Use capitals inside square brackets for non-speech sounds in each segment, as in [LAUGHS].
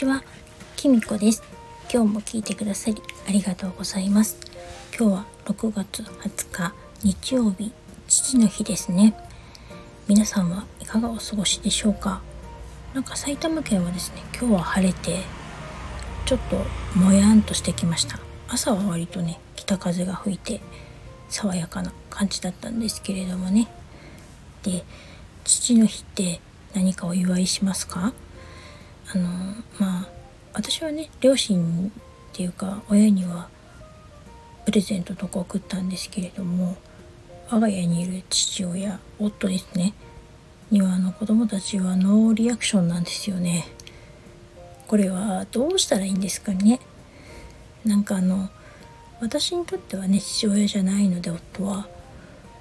ちは、きみこです。今日も聞いてくださりありがとうございます。今日は6月20日日曜日、父の日ですね。皆さんはいかがお過ごしでしょうか？なんか埼玉県はですね、今日は晴れて、ちょっともやんとしてきました。朝は割とね、北風が吹いて爽やかな感じだったんですけれどもね。で、父の日って何かお祝いしますか？あのまあ私はね両親っていうか親にはプレゼントとか送ったんですけれども我が家にいる父親夫ですね。にはあの子供たちはノーリアクションなんですよね。これはどうしたらいいんですかね。なんかあの私にとってはね父親じゃないので夫は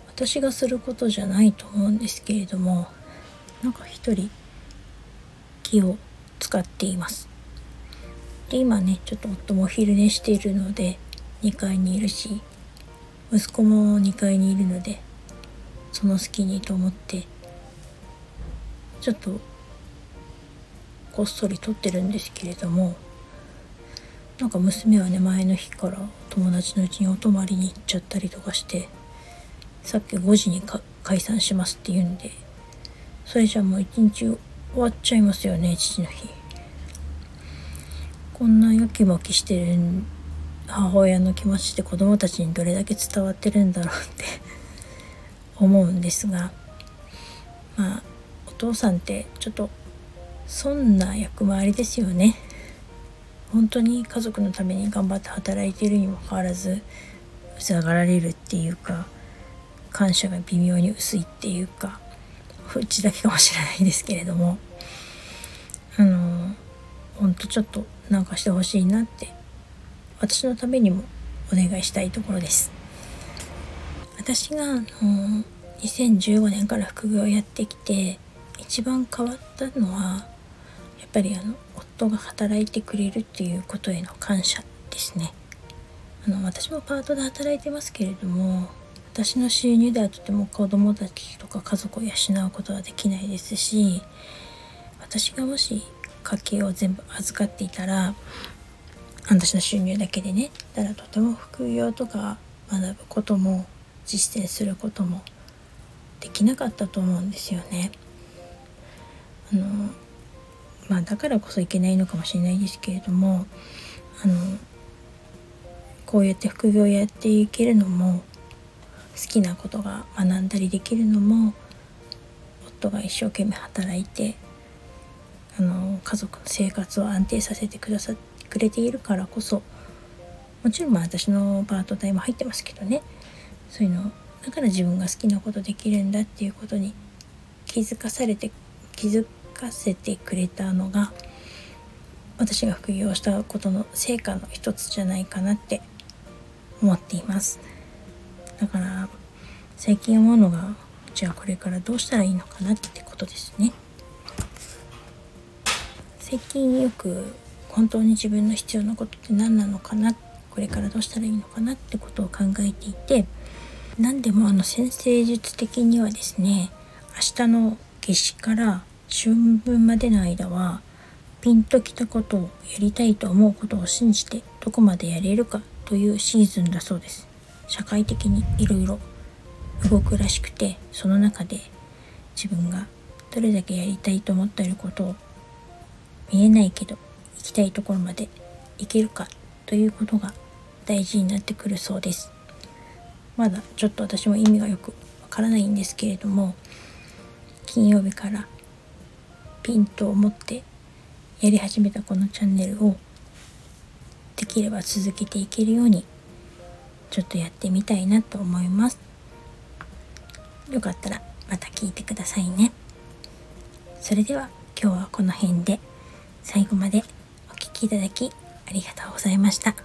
私がすることじゃないと思うんですけれどもなんか一人気を使っています。で今ねちょっと夫もお昼寝しているので2階にいるし息子も2階にいるのでその隙にと思ってちょっとこっそり撮ってるんですけれどもなんか娘はね前の日から友達のうちにお泊まりに行っちゃったりとかしてさっき5時に解散しますって言うんでそれじゃもう一日終わっちゃいますよね父の日。こんなやきもきしてる母親の気持ちって子供たちにどれだけ伝わってるんだろうって [LAUGHS] 思うんですがまあお父さんってちょっとそんな役回りですよね。本当に家族のために頑張って働いているにもかかわらずうざがられるっていうか感謝が微妙に薄いっていうかうちだけかもしれないですけれども。あのほんとちょっとなんかしてほしいなって私のためにもお願いしたいところです。私があの2015年から副業をやってきて一番変わったのはやっぱりあの夫が働いてくれるっていうことへの感謝ですね。あの私もパートで働いてますけれども私の収入ではとても子供たちとか家族を養うことはできないですし私がもし家計を全部預かっていたら私の収入だけでねだからとても副業とか学ぶことも実践することもできなかったと思うんですよね。あのまあだからこそいけないのかもしれないですけれどもあのこうやって副業やっていけるのも好きなことが学んだりできるのも夫が一生懸命働いてあの家族の生活を安定させてくださってくれているからこそもちろんまあ私のパート代も入ってますけどねそういうのだから自分が好きなことできるんだっていうことに気づかされて気づかせてくれたのが私が副業したことの成果の一つじゃないかなって思っています。だから最近思うのがじゃあこれからどうしたらいいのかなってことですね最近よく本当に自分の必要なことって何なのかなこれからどうしたらいいのかなってことを考えていて何でもあの先生術的にはですね明日の夏至から春分までの間はピンときたことをやりたいと思うことを信じてどこまでやれるかというシーズンだそうです。社会的にいろいろ動くらしくてその中で自分がどれだけやりたいと思っていることを見えないけど行きたいところまで行けるかということが大事になってくるそうです。まだちょっと私も意味がよくわからないんですけれども金曜日からピンと思ってやり始めたこのチャンネルをできれば続けていけるようにちょっとやってみたいなと思います。よかったらまた聞いてくださいね。それでは今日はこの辺で。最後までお聴きいただきありがとうございました。